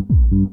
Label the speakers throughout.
Speaker 1: Mm-hmm.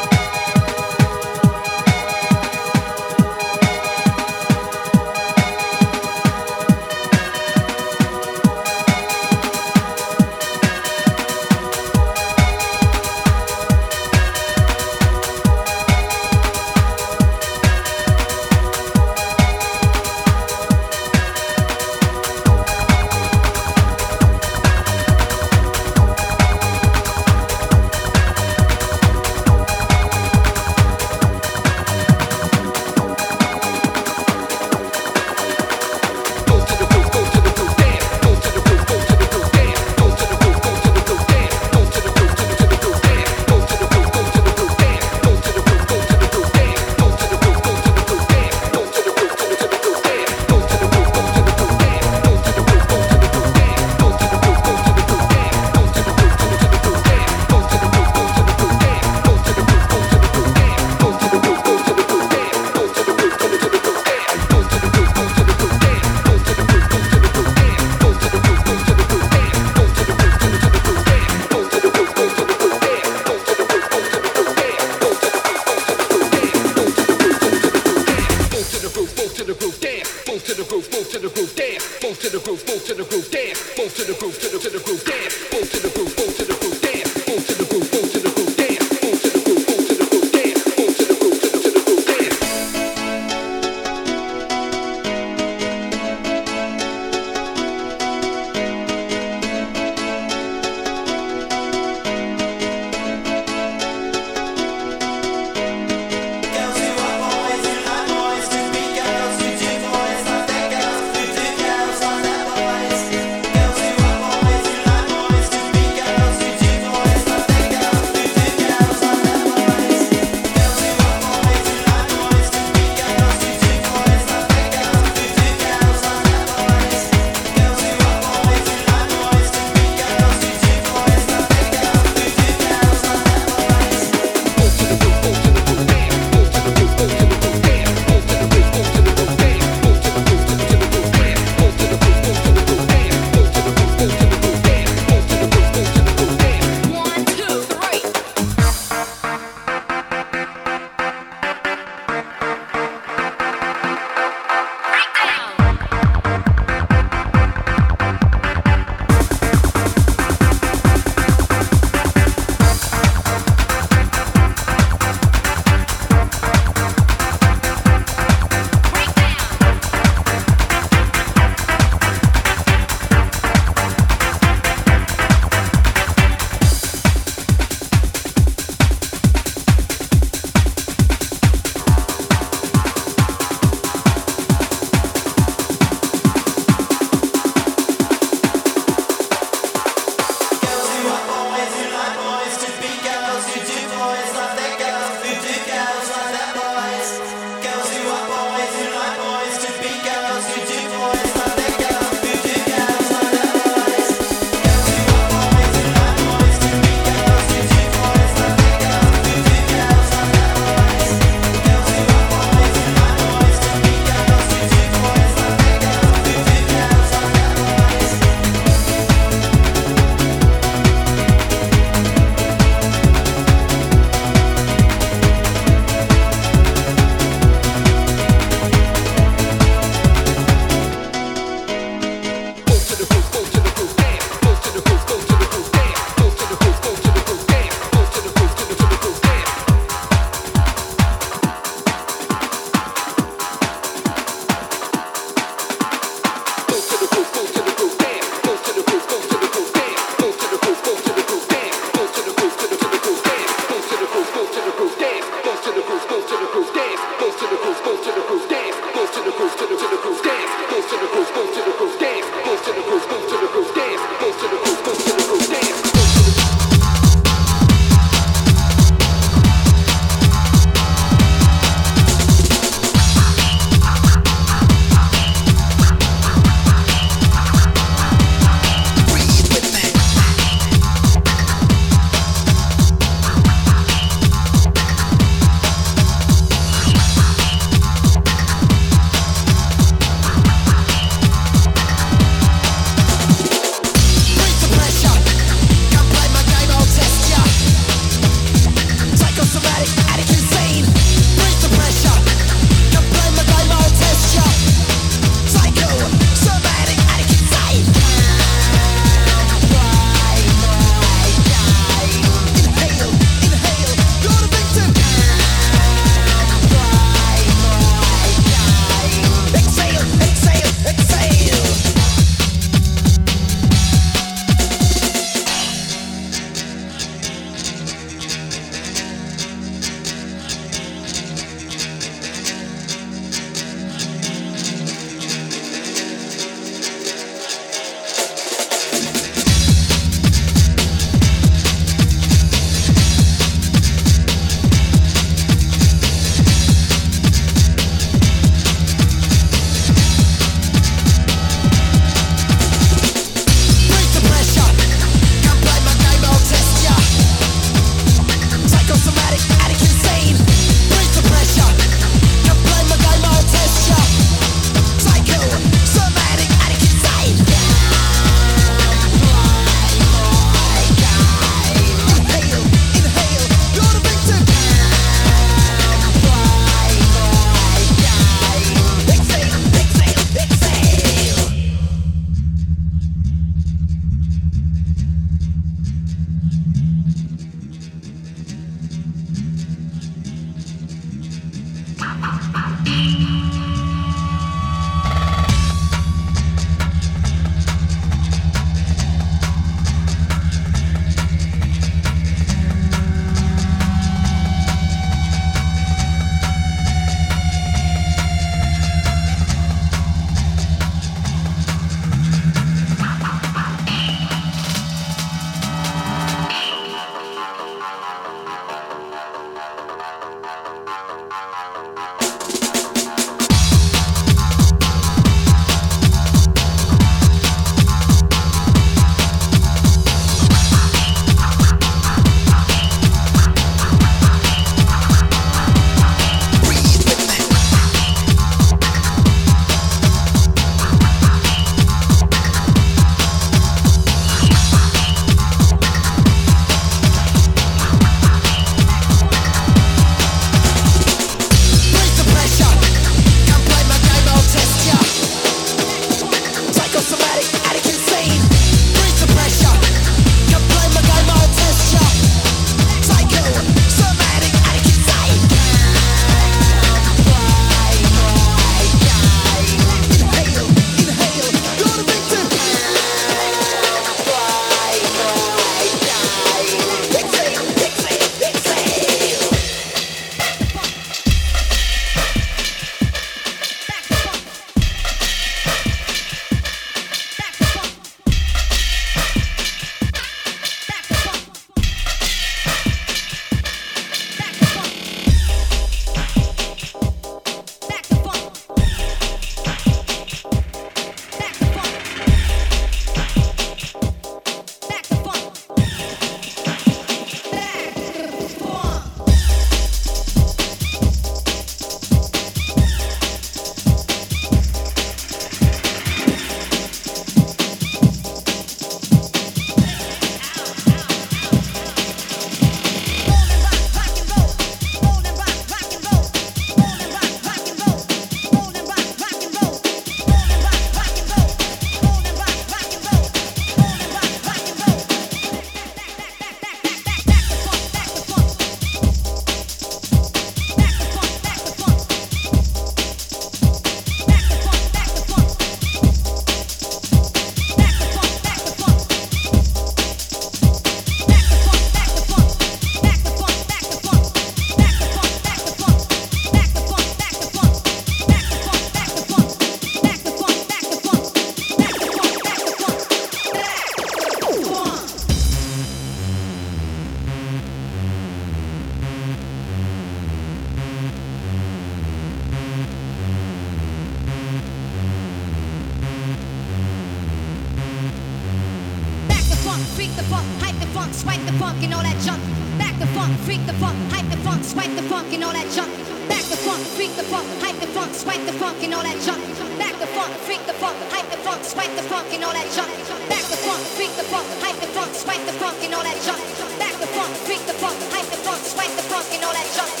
Speaker 1: funk and all that junk. Back the funk, tweak the funk, hype the funk, swipe the funk and all that junk.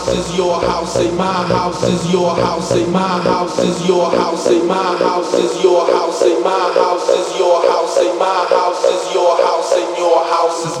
Speaker 2: House is your house, say my house is your house, say my house is your house, say my house is your house, say my house is your house, say my house is your house, and your house is